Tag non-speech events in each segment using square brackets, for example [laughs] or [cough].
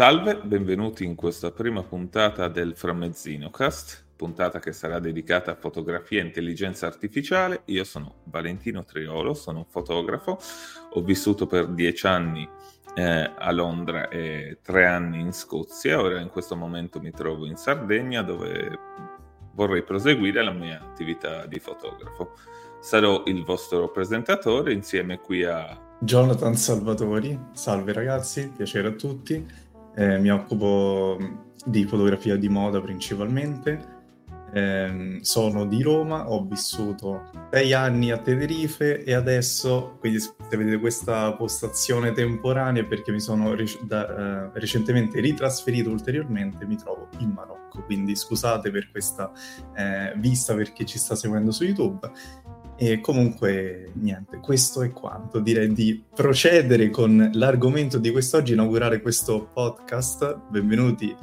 Salve, benvenuti in questa prima puntata del Framezzinocast, puntata che sarà dedicata a fotografia e intelligenza artificiale. Io sono Valentino Triolo, sono un fotografo, ho vissuto per dieci anni eh, a Londra e tre anni in Scozia, ora in questo momento mi trovo in Sardegna dove vorrei proseguire la mia attività di fotografo. Sarò il vostro presentatore insieme qui a Jonathan Salvatori. Salve ragazzi, piacere a tutti. Eh, mi occupo di fotografia di moda principalmente. Eh, sono di Roma, ho vissuto sei anni a Tenerife e adesso, quindi se vedete questa postazione temporanea perché mi sono rec- da, uh, recentemente ritrasferito ulteriormente, mi trovo in Marocco, quindi scusate per questa eh, vista per chi ci sta seguendo su YouTube e comunque, niente, questo è quanto. Direi di procedere con l'argomento di quest'oggi, inaugurare questo podcast. Benvenuti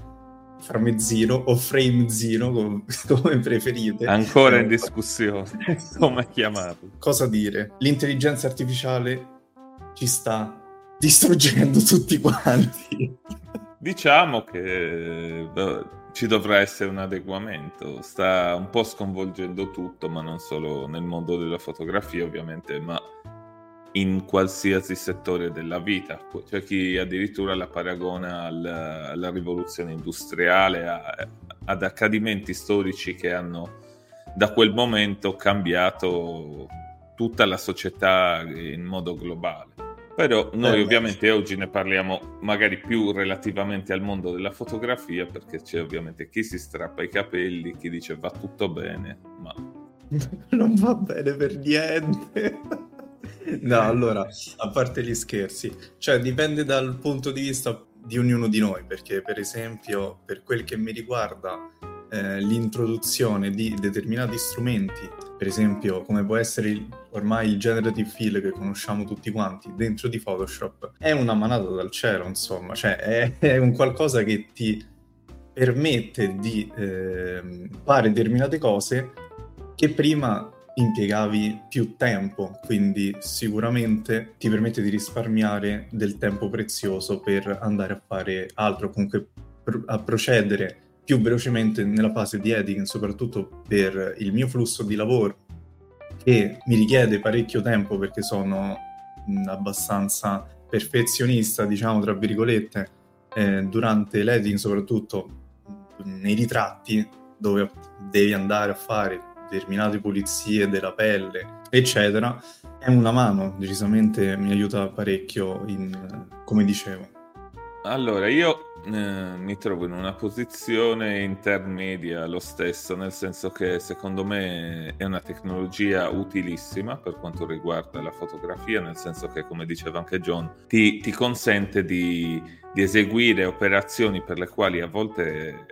Frame Zero o Frame Zero, come, [laughs] come preferite. Ancora in discussione, [laughs] come è chiamato. Cosa dire? L'intelligenza artificiale ci sta distruggendo tutti quanti. Diciamo che ci dovrà essere un adeguamento. Sta un po' sconvolgendo tutto, ma non solo nel mondo della fotografia, ovviamente, ma in qualsiasi settore della vita. C'è chi addirittura la paragona alla, alla rivoluzione industriale, a, ad accadimenti storici che hanno da quel momento cambiato tutta la società in modo globale. Però noi eh, ovviamente oggi ne parliamo magari più relativamente al mondo della fotografia perché c'è ovviamente chi si strappa i capelli, chi dice va tutto bene, ma... [laughs] non va bene per niente. [laughs] no, allora, a parte gli scherzi, cioè dipende dal punto di vista di ognuno di noi, perché per esempio per quel che mi riguarda eh, l'introduzione di determinati strumenti, per esempio come può essere il, ormai il generative fill che conosciamo tutti quanti dentro di Photoshop, è una manata dal cielo, insomma, cioè è, è un qualcosa che ti permette di eh, fare determinate cose che prima impiegavi più tempo, quindi sicuramente ti permette di risparmiare del tempo prezioso per andare a fare altro, comunque a procedere più velocemente nella fase di editing, soprattutto per il mio flusso di lavoro, che mi richiede parecchio tempo perché sono abbastanza perfezionista, diciamo tra virgolette, eh, durante l'editing, soprattutto nei ritratti, dove devi andare a fare determinate pulizie della pelle, eccetera, è una mano, decisamente mi aiuta parecchio in, come dicevo. Allora, io eh, mi trovo in una posizione intermedia lo stesso, nel senso che secondo me è una tecnologia utilissima per quanto riguarda la fotografia, nel senso che, come diceva anche John, ti, ti consente di, di eseguire operazioni per le quali a volte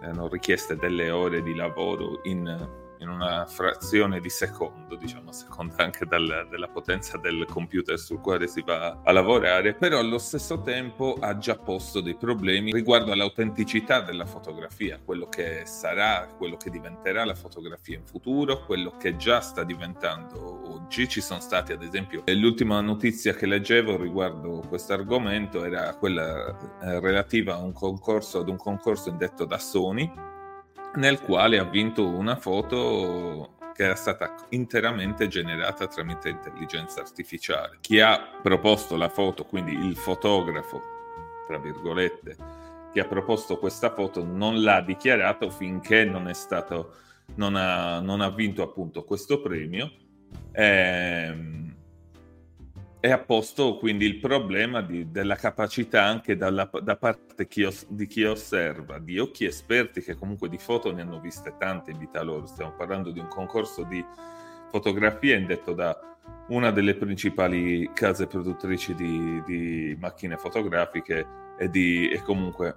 erano richieste delle ore di lavoro in in una frazione di secondo, diciamo a seconda anche dal, della potenza del computer sul quale si va a lavorare, però allo stesso tempo ha già posto dei problemi riguardo all'autenticità della fotografia, quello che sarà, quello che diventerà la fotografia in futuro, quello che già sta diventando oggi. Ci sono stati, ad esempio, l'ultima notizia che leggevo riguardo questo argomento era quella eh, relativa a un concorso, ad un concorso indetto da Sony nel quale ha vinto una foto che era stata interamente generata tramite intelligenza artificiale. Chi ha proposto la foto, quindi il fotografo, tra virgolette, che ha proposto questa foto non l'ha dichiarato finché non è stato, non ha, non ha vinto appunto questo premio. Ehm, e ha posto quindi il problema di, della capacità anche dalla, da parte chi os, di chi osserva, di occhi esperti che comunque di foto ne hanno viste tante in vita loro. Stiamo parlando di un concorso di fotografia indetto da una delle principali case produttrici di, di macchine fotografiche e, di, e comunque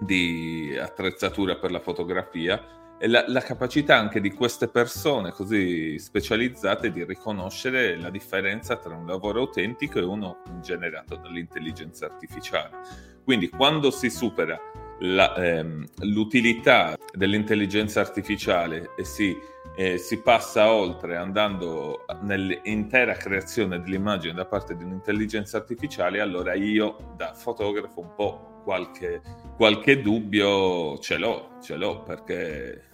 di attrezzatura per la fotografia la, la, capacità anche di queste persone così specializzate di riconoscere la differenza tra un lavoro autentico e uno generato dall'intelligenza artificiale. Quindi quando si supera la, ehm, l'utilità dell'intelligenza artificiale e si eh, si passa oltre andando nell'intera creazione dell'immagine da parte di un'intelligenza artificiale, allora io da fotografo un po' qualche, qualche dubbio ce l'ho, ce l'ho perché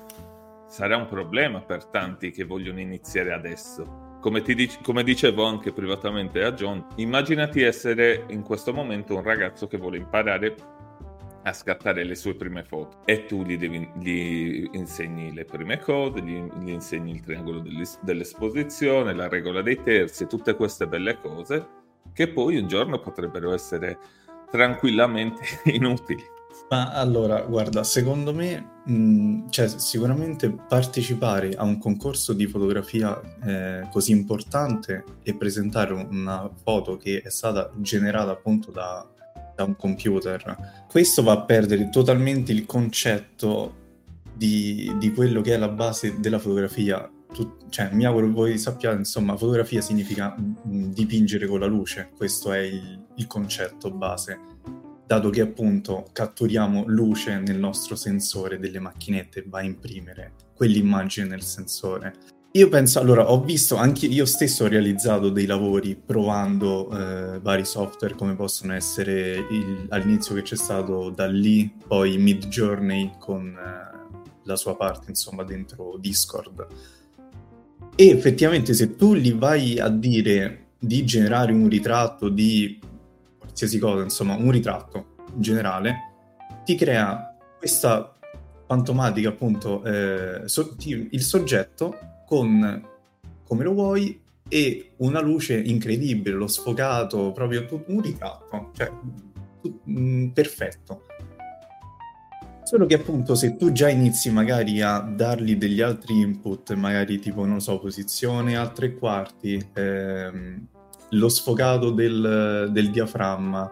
sarà un problema per tanti che vogliono iniziare adesso. Come, dic- come, dicevo anche privatamente a John, immaginati essere in questo momento un ragazzo che vuole imparare a scattare le sue prime foto e tu gli, devi, gli insegni le prime cose, gli, gli insegni il triangolo dell'esposizione, la regola dei terzi, tutte queste belle cose che poi un giorno potrebbero essere tranquillamente [laughs] inutili. Ma allora, guarda, secondo me, mh, cioè, sicuramente partecipare a un concorso di fotografia eh, così importante e presentare una foto che è stata generata appunto da da un computer. Questo va a perdere totalmente il concetto di, di quello che è la base della fotografia. Tu, cioè, mi auguro che voi sappiate, insomma, fotografia significa mm, dipingere con la luce, questo è il, il concetto base, dato che appunto catturiamo luce nel nostro sensore delle macchinette va a imprimere quell'immagine nel sensore. Io penso, allora, ho visto, anche io stesso ho realizzato dei lavori provando eh, vari software come possono essere il, all'inizio che c'è stato da lì, poi Mid Journey con eh, la sua parte, insomma, dentro Discord. E effettivamente se tu gli vai a dire di generare un ritratto di qualsiasi cosa, insomma, un ritratto in generale, ti crea questa fantomatica, appunto, eh, so, ti, il soggetto con come lo vuoi e una luce incredibile, lo sfocato, proprio un ritratto, cioè mh, mm, perfetto. Solo che appunto se tu già inizi magari a dargli degli altri input, magari tipo, non so, posizione a tre quarti, ehm, lo sfocato del, del diaframma,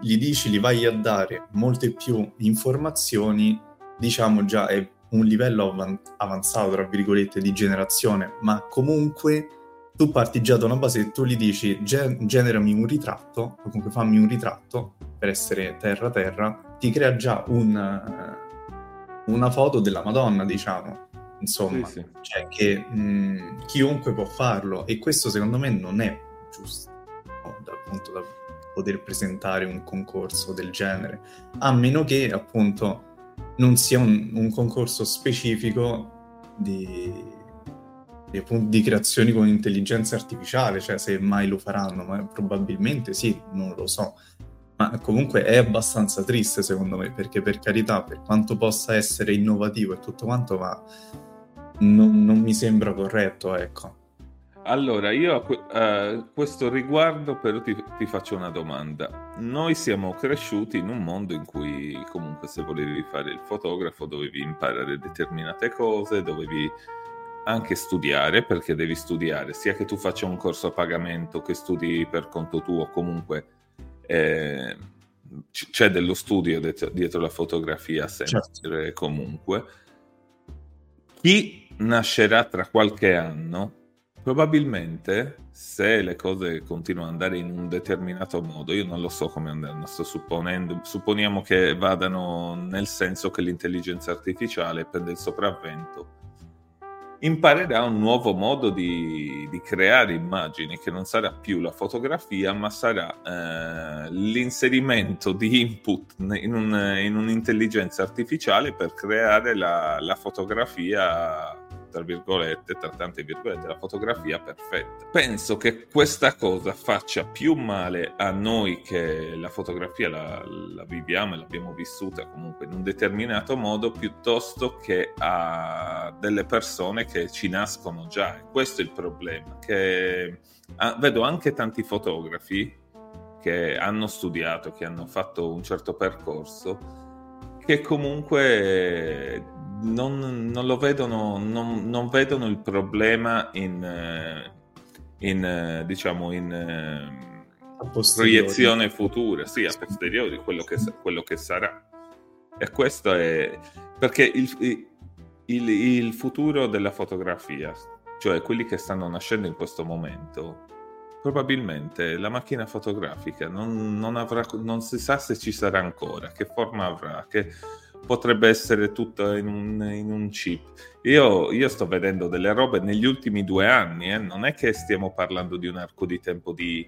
gli dici, gli vai a dare molte più informazioni, diciamo già è un livello avanzato, tra virgolette, di generazione, ma comunque tu parti già da una base e tu gli dici gen- generami un ritratto, o comunque fammi un ritratto per essere terra-terra, ti crea già un, una foto della Madonna, diciamo. Insomma, sì, sì. Cioè che mh, chiunque può farlo e questo secondo me non è giusto no, dal punto da poter presentare un concorso del genere, a meno che appunto non sia un, un concorso specifico di, di, di, creazioni con intelligenza artificiale, cioè se mai lo faranno, ma probabilmente sì, non lo so. Ma comunque è abbastanza triste secondo me, perché per carità, per quanto possa essere innovativo e tutto quanto, ma non, non mi sembra corretto, ecco. Allora, io a uh, questo riguardo però ti, ti, faccio una domanda. Noi siamo cresciuti in un mondo in cui comunque se volevi fare il fotografo dovevi imparare determinate cose, dovevi anche studiare perché devi studiare, sia che tu faccia un corso a pagamento, che studi per conto tuo, comunque eh, c'è dello studio dietro, dietro la fotografia sempre certo. comunque. Chi nascerà tra qualche anno Probabilmente, se le cose continuano ad andare in un determinato modo, io non lo so come andranno, sto supponendo, supponiamo che vadano nel senso che l'intelligenza artificiale prende il sopravvento, imparerà un nuovo modo di, di creare immagini, che non sarà più la fotografia, ma sarà eh, l'inserimento di input in, un, in, un'intelligenza artificiale per creare la, la fotografia tra virgolette, tra tante virgolette, la fotografia perfetta. Penso che questa cosa faccia più male a noi che la fotografia la, la viviamo e l'abbiamo vissuta comunque in un determinato modo, piuttosto che a delle persone che ci nascono già. E questo è il problema, che ah, vedo anche tanti fotografi che hanno studiato, che hanno fatto un certo percorso, che comunque non, non lo vedono, non, non, vedono il problema in, in diciamo, in proiezione futura, sì, a posteriori, quello che, quello che sarà. E questo è perché il, il, il futuro della fotografia, cioè quelli che stanno nascendo in questo momento, probabilmente la macchina fotografica non, non, avrà, non si sa se ci sarà ancora, che forma avrà, che potrebbe essere tutto in un, in un chip. Io, io, sto vedendo delle robe negli ultimi due anni, eh? non è che stiamo parlando di un arco di tempo di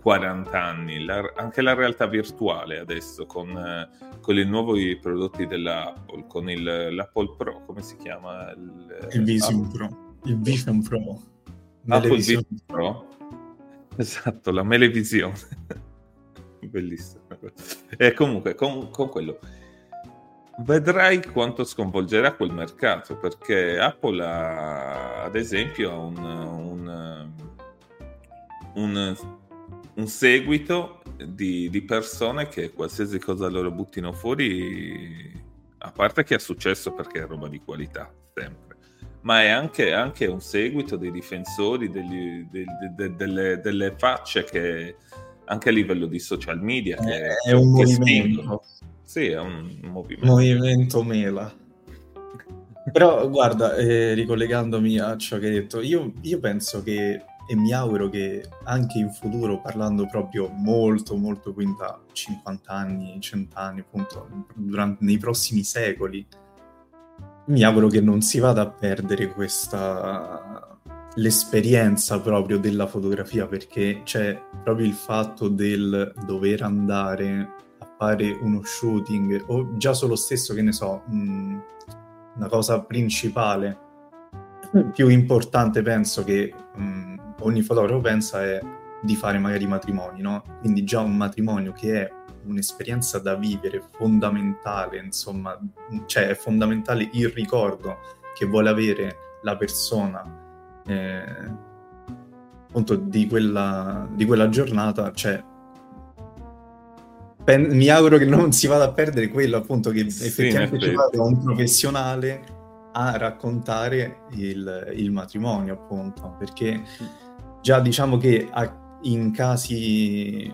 40 anni, la, anche la realtà virtuale adesso con, eh, con i nuovi prodotti dell'Apple, con il, l'Apple Pro, come si chiama? Il, il Vision Apple. Pro. Il Vision Pro. Apple Vision Pro. Esatto, la Melevisione. [laughs] Bellissimo. E comunque, con, con quello vedrai quanto sconvolgerà quel mercato perché Apple ha ad esempio un, un, un, un seguito di, di, persone che qualsiasi cosa loro buttino fuori a parte che ha successo perché è roba di qualità sempre ma è anche, anche un seguito dei difensori degli, de, de, delle, delle, facce che anche a livello di social media che, è un che movimento spingono sì, è un movimento. Movimento mela. Però guarda, eh, ricollegandomi a ciò che hai detto, io, io, penso che e mi auguro che anche in futuro, parlando proprio molto, molto più in 50 anni, 100 anni, appunto, durante, nei prossimi secoli, mi auguro che non si vada a perdere questa l'esperienza proprio della fotografia perché c'è proprio il fatto del dover andare fare uno shooting o già solo stesso, che ne so, mh, mm, una cosa principale, più importante penso che mh, mm, ogni fotografo pensa è di fare magari matrimoni, no? Quindi già un matrimonio che è un'esperienza da vivere fondamentale, insomma, cioè è fondamentale il ricordo che vuole avere la persona eh, appunto di quella, di quella giornata, cioè pen- mi auguro che non si vada a perdere quello appunto che sì, effettivamente ci vada un professionale a raccontare il, il, matrimonio appunto perché già diciamo che a, in casi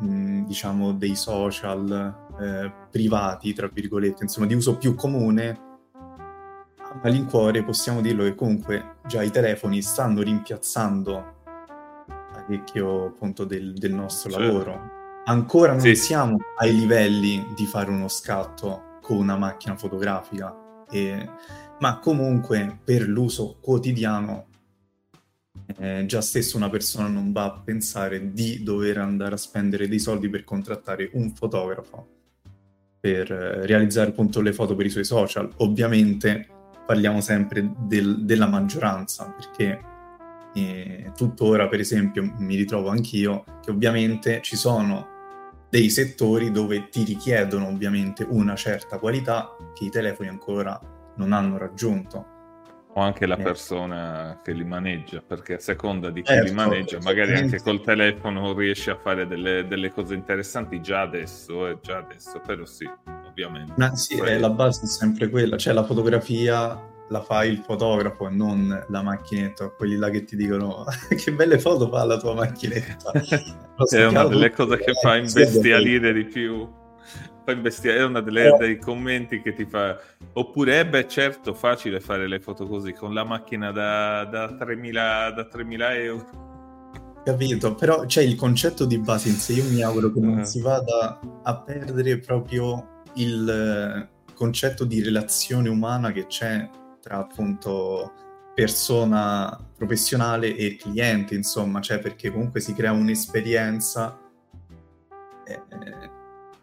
mh, diciamo dei social eh, privati tra virgolette insomma di uso più comune a malincuore possiamo dirlo che comunque già i telefoni stanno rimpiazzando parecchio appunto del, del nostro certo. lavoro ancora non sì. siamo ai livelli di fare uno scatto con una macchina fotografica, e... ma comunque per l'uso quotidiano eh, già stesso una persona non va a pensare di dover andare a spendere dei soldi per contrattare un fotografo per eh, realizzare appunto le foto per i suoi social. Ovviamente parliamo sempre del, della maggioranza perché eh, tuttora per esempio mi ritrovo anch'io che ovviamente ci sono dei settori dove ti richiedono ovviamente una certa qualità che i telefoni ancora non hanno raggiunto. O anche la eh. persona che li maneggia, perché a seconda di chi certo, li maneggia, magari anche col telefono riesce a fare delle, delle cose interessanti già adesso, eh, già adesso, però sì, ovviamente. Ma sì, Poi... la base è sempre quella, cioè la fotografia la fa il fotografo e non la macchinetta, quelli là che ti dicono che belle foto fa la tua macchinetta. [laughs] è una delle cose che fa imbestialire di più. Fa imbestialire, è una delle, dei commenti che ti fa. Oppure, eh beh, certo, facile fare le foto così con la macchina da, da, 3.000, da 3.000 euro. Capito, però c'è il concetto di base in sé. Io mi auguro che non uh si vada a perdere proprio il concetto di relazione umana che c'è tra appunto persona professionale e cliente, insomma, cioè perché comunque si crea un'esperienza e,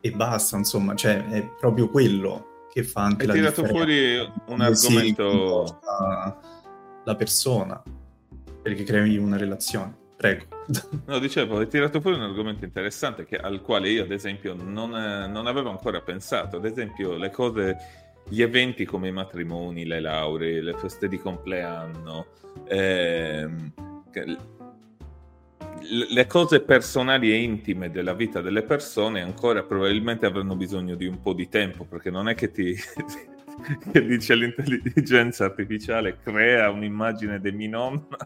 e basta, insomma, cioè è proprio quello che fa anche Hai la tirato fuori un argomento la persona perché crei una relazione. Prego. [laughs] No, dicevo, hai tirato fuori un argomento interessante che, al quale io, ad esempio, non, non avevo ancora pensato. Ad esempio, le cose gli eventi come i matrimoni, le lauree, le feste di compleanno, ehm, le cose personali e intime della vita delle persone ancora probabilmente avranno bisogno di un po' di tempo perché non è che ti [laughs] che dice l'intelligenza artificiale crea un'immagine di mia nonna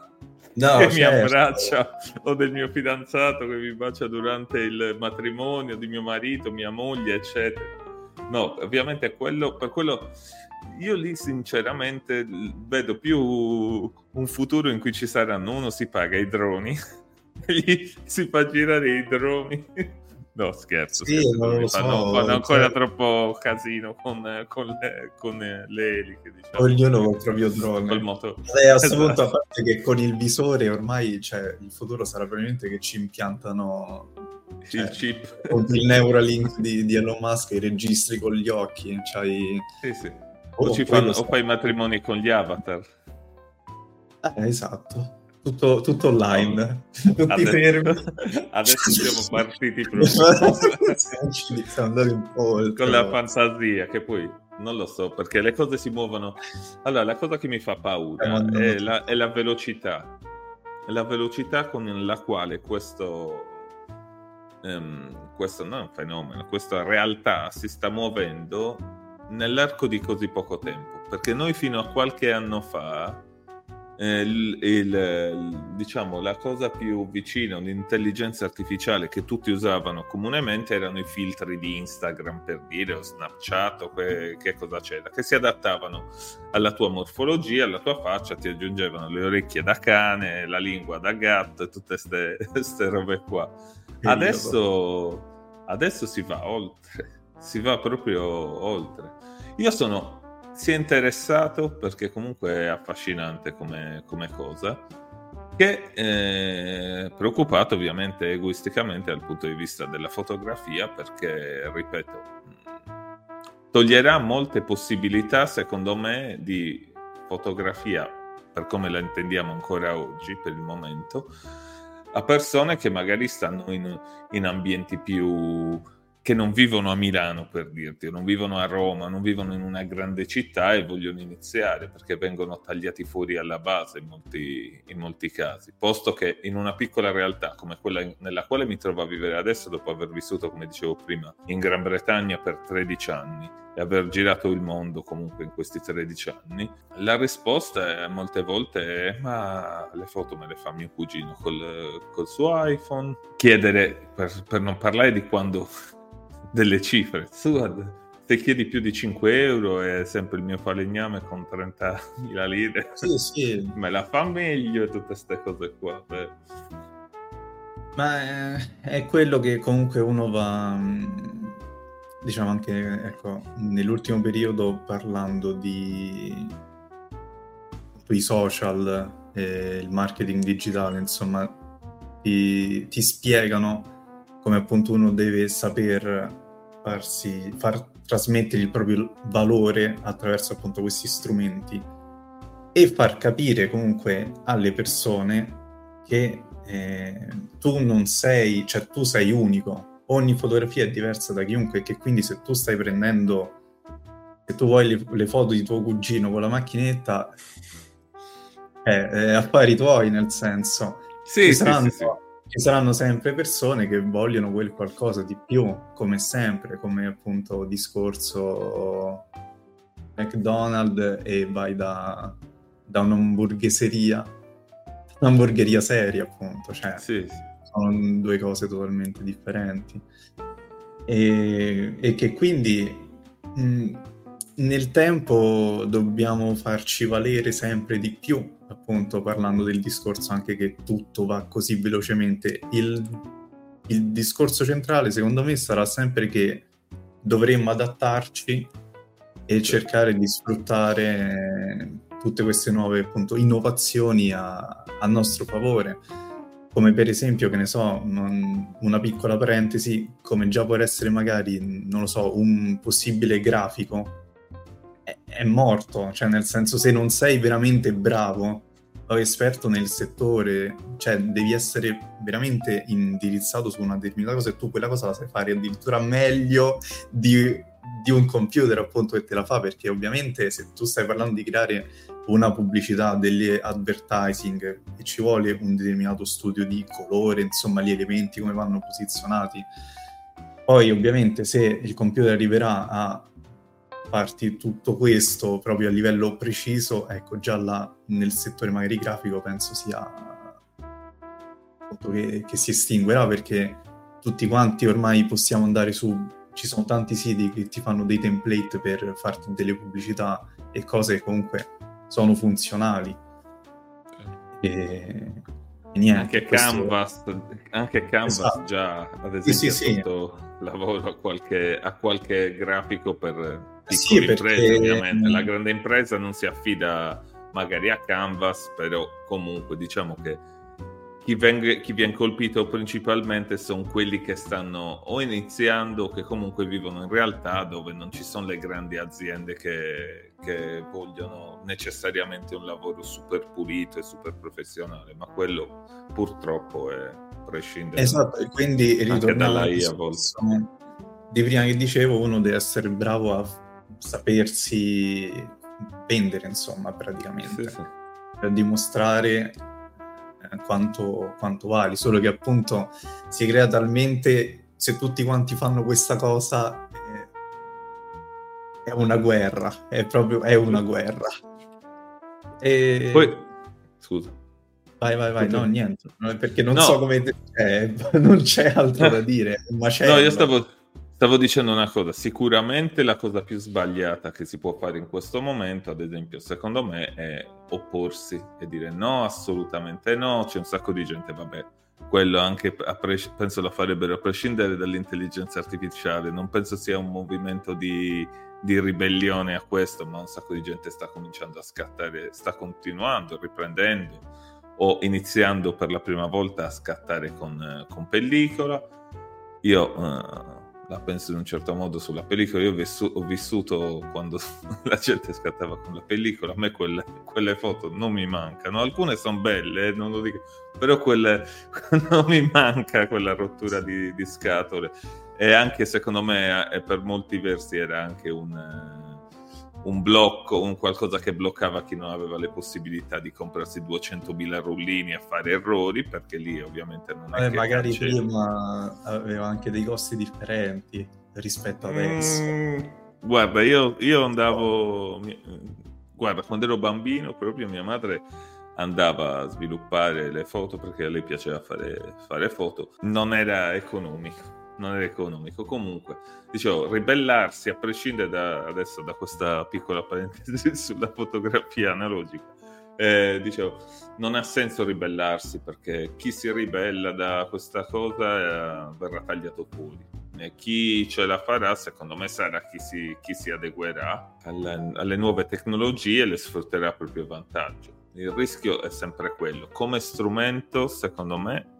no, che certo. mi abbraccia o del mio fidanzato che mi bacia durante il matrimonio di mio marito, mia moglie eccetera No, ovviamente quello, per quello io lì sinceramente vedo più un futuro in cui ci saranno, uno si paga i droni, si fa girare i droni No, scherzo. Sì, scherzo. non lo fanno, so, fanno ancora cioè- troppo casino con, con le, con le eliche, diciamo. Ognuno col proprio Col drone. moto. Vabbè, a questo Esatto. punto, a parte che con il visore ormai cioè, il futuro sarà probabilmente che ci impiantano Il cioè, chip. con il Neuralink di, di Elon Musk i registri con gli occhi. C'hai... Sì, sì. Oh, O, ci quello fanno, o fai i matrimoni con gli avatar. Eh, esatto. Tutto, tutto online. [laughs] Tutti Adesso, fermi. adesso siamo [laughs] partiti proprio con la fantasia, che poi non lo so, perché le cose si muovono. Allora, la cosa che mi fa paura andando- è la, è la velocità. È la velocità con la quale questo, ehm, questo non è un fenomeno, questa realtà si sta muovendo nell'arco di così poco tempo. Perché noi fino a qualche anno fa eh, il- il- diciamo, la cosa più vicina all'intelligenza artificiale che tutti usavano comunemente erano i filtri di Instagram per dire o Snapchat o que- che cosa c'era, che si adattavano alla tua morfologia, alla tua faccia, ti aggiungevano le orecchie da cane, la lingua da gatto e tutte queste [laughs] robe qua. Adesso, adesso si va oltre, [laughs] si va proprio oltre. Io sono sia interessato perché comunque è affascinante come, come cosa, che eh, preoccupato ovviamente egoisticamente dal punto di vista della fotografia perché, ripeto, mh, toglierà molte possibilità secondo me di fotografia per come la intendiamo ancora oggi per il momento a persone che magari stanno in, in ambienti più che non vivono a Milano per dirti, non vivono a Roma, non vivono in una grande città e vogliono iniziare perché vengono tagliati fuori alla base in molti, in molti casi, posto che in una piccola realtà come quella nella quale mi trovo a vivere adesso dopo aver vissuto, come dicevo prima, in Gran Bretagna per 13 anni e aver girato il mondo comunque in questi 13 anni, la risposta è, molte volte è ma le foto me le fa mio cugino col, col suo iPhone, chiedere, per, per non parlare di quando delle cifre. Guarda, se chiedi più di 5 euro è sempre il mio falegname con 30.000 lire. Sì, sì, [laughs] Me la fa meglio e tutte queste cose qua. beh. ma è, è quello che comunque uno va, mh, diciamo anche, ecco, nell'ultimo periodo parlando di i social, e il marketing digitale, insomma, ti, ti spiegano come appunto uno deve saper farsi, far trasmettere il proprio valore attraverso appunto questi strumenti e far capire comunque alle persone che eh, tu non sei, cioè tu sei unico, ogni fotografia è diversa da chiunque, che quindi se tu stai prendendo, se tu vuoi le, le foto di tuo cugino con la macchinetta, eh, è affari tuoi nel senso, Sì, sì, saranno, sì, sì. Ci saranno sempre persone che vogliono quel qualcosa di più, come sempre, come appunto discorso McDonald's e vai da, da un'hamburgueseria, un'hamburgeria seria appunto, cioè Sì, sì. sono due cose totalmente differenti. E, e che quindi mh, nel tempo dobbiamo farci valere sempre di più, appunto parlando del discorso anche che tutto va così velocemente. Il, il discorso centrale secondo me sarà sempre che dovremmo adattarci e cercare di sfruttare tutte queste nuove appunto, innovazioni a, a nostro favore. Come per esempio, che ne so, una piccola parentesi, come già può essere magari, non lo so, un possibile grafico, è, morto, cioè nel senso se non sei veramente bravo o esperto nel settore, cioè devi essere veramente indirizzato su una determinata cosa e tu quella cosa la sai fare addirittura meglio di, di un computer appunto che te la fa, perché ovviamente se tu stai parlando di creare una pubblicità, delle advertising e ci vuole un determinato studio di colore, insomma gli elementi come vanno posizionati. Poi ovviamente se il computer arriverà a farti tutto questo proprio a livello preciso, ecco già là nel settore magari grafico penso sia che, che si estinguerà perché tutti quanti ormai possiamo andare su, ci sono tanti siti che ti fanno dei template per farti delle pubblicità e cose che comunque sono funzionali. E Niente, anche, questo... Canvas, anche Canvas esatto. già ad esempio sì, sì, sì. lavoro a qualche, a qualche, grafico per piccole sì, imprese perché... ovviamente la grande impresa non si affida magari a Canvas però comunque diciamo che chi, venga, chi viene colpito principalmente sono quelli che stanno o iniziando o che comunque vivono in realtà dove non ci sono le grandi aziende che, che vogliono necessariamente un lavoro super pulito e super professionale, ma quello purtroppo è prescindere esatto, e quindi anche dalla IA a volte. Di prima che dicevo, uno deve essere bravo a sapersi vendere, insomma, praticamente. Sì, sì. Per dimostrare eh, quanto, quanto vali, solo che appunto si crea talmente, se tutti quanti fanno questa cosa, eh, è una guerra, è proprio, è una guerra. E... Poi, scusa. Vai, vai, vai, no, niente, perché non no. so come... Eh, [laughs] non c'è altro da [laughs] dire, no, io stavo Stavo dicendo una cosa, sicuramente la cosa più sbagliata che si può fare in questo momento, ad esempio, secondo me, è opporsi e dire no, assolutamente no, c'è un sacco di gente, vabbè, quello anche pres- penso lo farebbero a prescindere dall'intelligenza artificiale, non penso sia un movimento di, di ribellione a questo, ma un sacco di gente sta cominciando a scattare, sta continuando, riprendendo o iniziando per la prima volta a scattare con, con pellicola. Io... Uh, la penso in un certo modo sulla pellicola. Io ho, vissu- ho vissuto quando [laughs] la gente scattava con la pellicola, a me quelle, quelle foto non mi mancano. Alcune sono belle, eh, non lo dico, però quelle [laughs] non mi manca quella rottura di, di scatole. E anche secondo me, eh, per molti versi, era anche un un blocco, un qualcosa che bloccava chi non aveva le possibilità di comprarsi 200.000 rullini e fare errori, perché lì ovviamente non è eh, che magari c'è... prima aveva anche dei costi differenti rispetto adesso. Mm, guarda, io, io andavo... Guarda, quando ero bambino proprio mia madre andava a sviluppare le foto perché a lei piaceva fare, fare foto, non era economico non era economico. Comunque, dicevo, ribellarsi a prescindere da, adesso da questa piccola parentesi [laughs] sulla fotografia analogica. Eh, dicevo, non ha senso ribellarsi perché chi si ribella da questa cosa eh, verrà tagliato fuori. E chi ce la farà, secondo me, sarà chi si, chi si adeguerà alle, alle nuove tecnologie e le sfrutterà a proprio vantaggio. Il rischio è sempre quello. Come strumento, secondo me,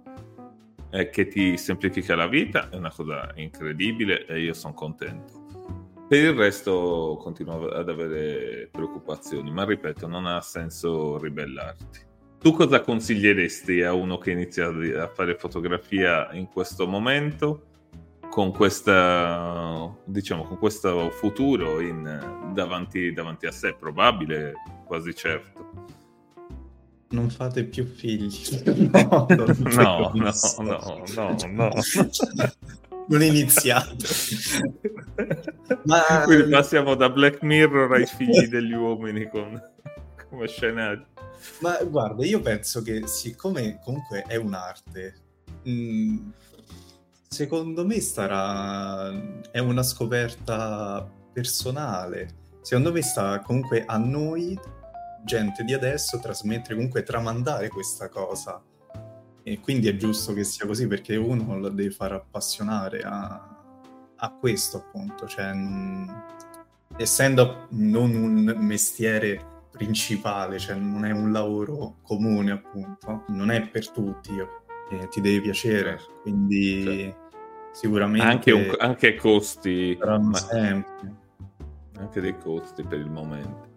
eh, che ti semplifica la vita, è una cosa incredibile e io sono contento. Per il resto continuo ad avere preoccupazioni, ma ripeto, non ha senso ribellarti. Tu cosa consiglieresti a uno che inizia a fare fotografia in questo momento, con, questa, diciamo, con questo futuro in, davanti, davanti a sé? Probabile, quasi certo non fate più figli. [laughs] No, no, no, no, no, no. non iniziate. Ma... [laughs] Quindi passiamo da Black Mirror ai figli degli uomini con... come scenario. Ma guarda, io penso che siccome comunque è un'arte, mh, mm, secondo me starà... è una scoperta personale. Secondo me sta comunque a noi gente di adesso trasmettere, comunque tramandare questa cosa. E quindi è giusto che sia così perché uno la deve far appassionare a, a questo, appunto. Cioè, non, essendo non un mestiere principale, cioè non è un lavoro comune, appunto, non è per tutti, eh, ti deve piacere. Certo. Quindi certo. sicuramente anche, un, anche costi, ma... anche dei costi per il momento.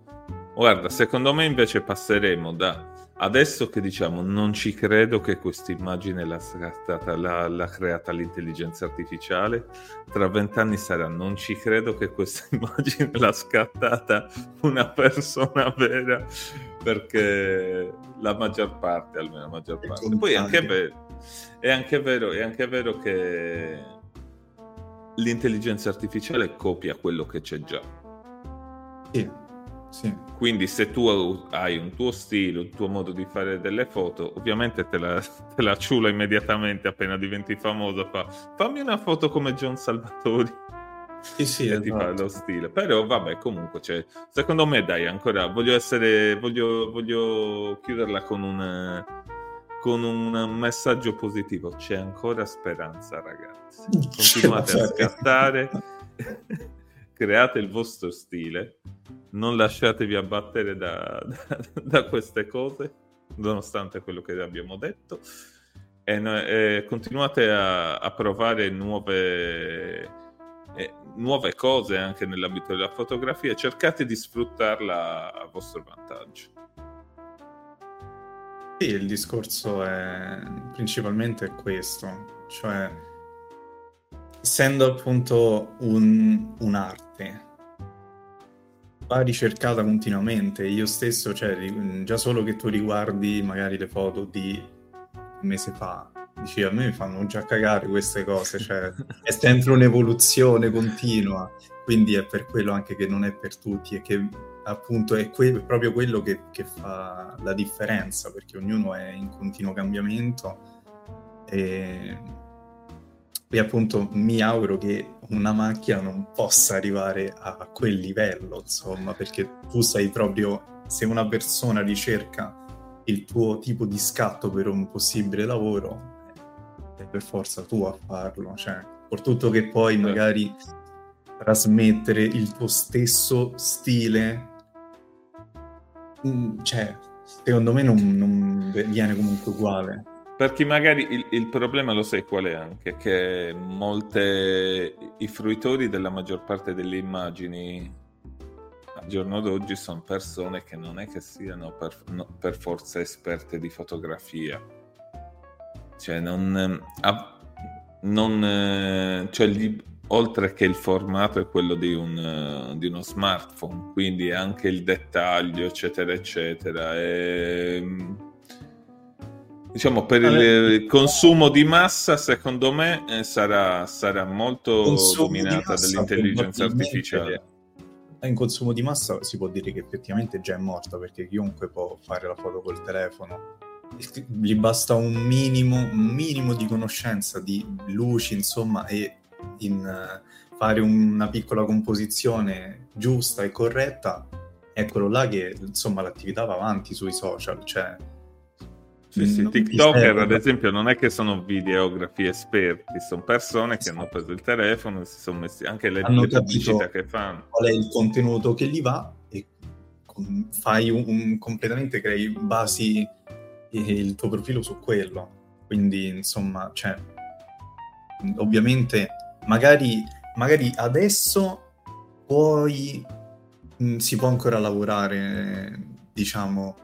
Guarda, secondo me invece passeremo da adesso che diciamo non ci credo che questa immagine l'ha, scattata, l'ha, l'ha creata l'intelligenza artificiale, tra vent'anni sarà non ci credo che questa [laughs] immagine l'ha scattata una persona vera, perché la maggior parte, almeno la maggior parte. Poi è anche, vero, è, anche vero, è anche vero che l'intelligenza artificiale copia quello che c'è già. Sì sì. Quindi se tu hai un tuo stile, un tuo modo di fare delle foto, ovviamente te la, [laughs] te la ciula immediatamente appena diventi famoso. Fa, fammi una foto come John Salvatori. Sì, sì, [laughs] esatto. ti fa lo stile. Però vabbè, comunque, cioè, secondo me dai, ancora voglio essere, voglio, voglio chiuderla con un con un messaggio positivo. C'è ancora speranza, ragazzi. [laughs] Continuate a scattare, create il vostro stile, non lasciatevi abbattere da, da, [laughs] da queste cose, nonostante quello che abbiamo detto. E, e continuate a, a provare nuove, eh, nuove cose anche nell'ambito della fotografia. Cercate di sfruttarla a vostro vantaggio. Sì, il discorso è principalmente questo, cioè essendo appunto un, un'arte va ricercata continuamente, io stesso, cioè già solo che tu riguardi magari le foto di un mese fa, dici a me mi fanno già cagare queste cose, cioè [laughs] è sempre un'evoluzione continua, quindi è per quello anche che non è per tutti e che appunto è que- proprio quello che, che, fa la differenza, perché ognuno è in continuo cambiamento e, e appunto mi auguro che una macchina non possa arrivare a quel livello, insomma, perché tu sai proprio, se una persona ricerca il tuo tipo di scatto per un possibile lavoro, è per forza tu a farlo, cioè, per tutto che poi certo. magari trasmettere il tuo stesso stile Mm, cioè, secondo me non, non, viene comunque uguale. Perché magari il, il, problema lo sai qual è anche, che molte, i fruitori della maggior parte delle immagini al giorno d'oggi sono persone che non è che siano per, no, per forza esperte di fotografia. Cioè, non... non cioè, gli, oltre che il formato è quello di, un, di, uno smartphone, quindi anche il dettaglio, eccetera, eccetera. E, diciamo per il consumo di massa, secondo me, eh, sarà, sarà molto consumo dominata dall'intelligenza artificiale. In consumo di massa si può dire che effettivamente già è morta perché chiunque può fare la foto col telefono gli basta un minimo, un minimo di conoscenza di luci, insomma, e in uh, fare una piccola composizione giusta e corretta, eccolo là che insomma l'attività va avanti sui social, cioè sì, sì, TikToker ad esempio non è che sono videografi esperti, sono persone che hanno preso il telefono e si sono messi anche le, le pubblicità che fanno. Qual è il contenuto che gli va e fai un, un completamente crei basi il tuo profilo su quello. Quindi insomma, cioè, ovviamente magari, magari adesso poi mm, si può ancora lavorare, diciamo,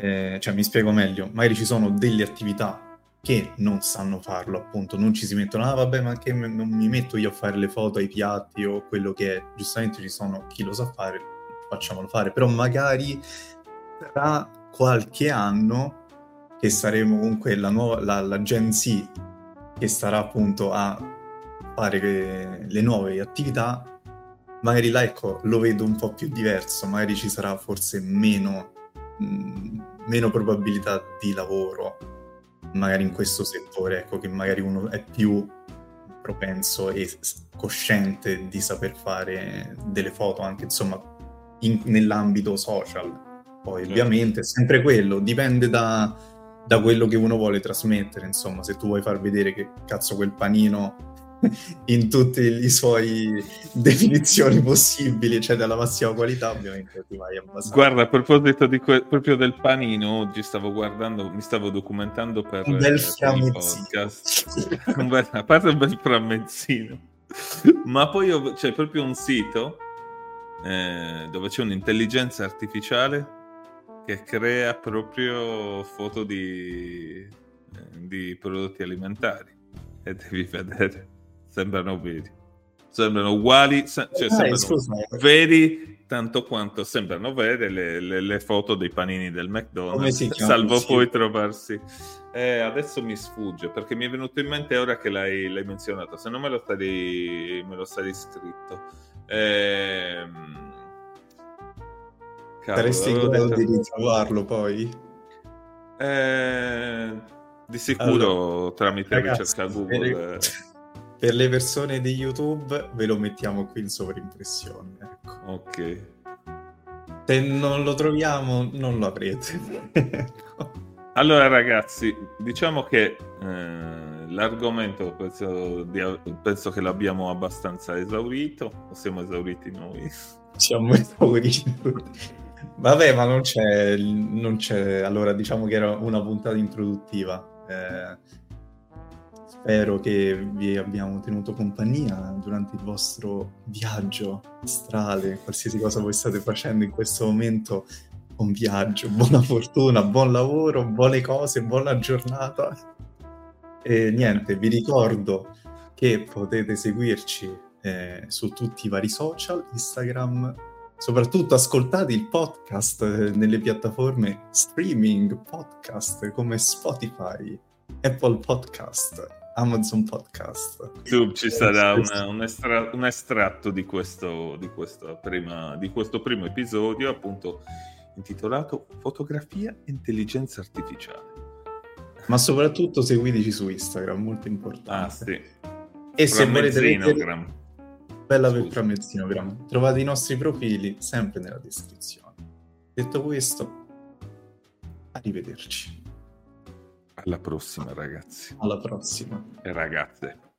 eh, cioè mi spiego meglio, magari ci sono delle attività che non sanno farlo, appunto, non ci si mettono, ah vabbè, ma che non mi metto io a fare le foto ai piatti o quello che è, giustamente ci sono chi lo sa fare, facciamolo fare, però magari tra qualche anno che saremo comunque la, nuova, la, la Gen Z che starà appunto a fare le nuove attività, magari là ecco, lo vedo un po' più diverso, magari ci sarà forse meno, meno probabilità di lavoro, magari in questo settore, ecco, che magari uno è più propenso e cosciente di saper fare delle foto anche insomma in, nell'ambito social. Poi certo. ovviamente è sempre quello, dipende da, da quello che uno vuole trasmettere, insomma, se tu vuoi far vedere che cazzo quel panino in tutte le sue definizioni possibili, cioè della massima qualità, ovviamente ti vai abbastanza. Guarda, a proposito que- proprio del panino, oggi stavo guardando, mi stavo documentando per, un bel podcast. [laughs] a parte un bel frammezzino, ma poi ho, c'è proprio un sito eh, dove c'è un'intelligenza artificiale che crea proprio foto di, eh, di prodotti alimentari e devi vedere sembrano veri. Sembrano uguali, cioè eh, sembrano scusa. veri tanto quanto sembrano vere le, le, le foto dei panini del McDonald's, salvo poi trovarsi. Eh, adesso mi sfugge perché mi è venuto in mente ora che l'hai, l'hai menzionato, se non me lo sarei, me lo sarei scritto. Eh, Saresti in grado di ritrovarlo poi? Eh, di sicuro allora, tramite ragazzi, ricerca Google. Per, per, le persone di YouTube ve lo mettiamo qui in sovrimpressione. Ecco. Ok. Se non lo troviamo, non lo avrete. ecco. [laughs] Allora ragazzi, diciamo che eh, l'argomento penso, di, penso, che l'abbiamo abbastanza esaurito, o siamo esauriti noi? [laughs] Siamo esauriti tutti. Vabbè, ma non c'è, non c'è, allora diciamo che era una puntata introduttiva. Eh, spero che vi abbiamo tenuto compagnia durante il vostro viaggio astrale, qualsiasi cosa voi state facendo in questo momento buon viaggio, buona [laughs] fortuna, buon lavoro, buone cose, buona giornata. E niente, vi ricordo che potete seguirci eh, su tutti i vari social, Instagram, soprattutto ascoltate il podcast eh, nelle piattaforme streaming podcast come Spotify, Apple Podcast, Amazon Podcast. YouTube ci sarà una, un, estra- un, estratto di questo, di, prima, di questo primo episodio, appunto intitolato Fotografia e intelligenza artificiale. Ma soprattutto seguiteci su Instagram, molto importante. Ah, sì. E se volete vedere... Bella per Framezzinogram. Trovate i nostri profili sempre nella descrizione. Detto questo, arrivederci. Alla prossima, ragazzi. Alla prossima. E ragazze.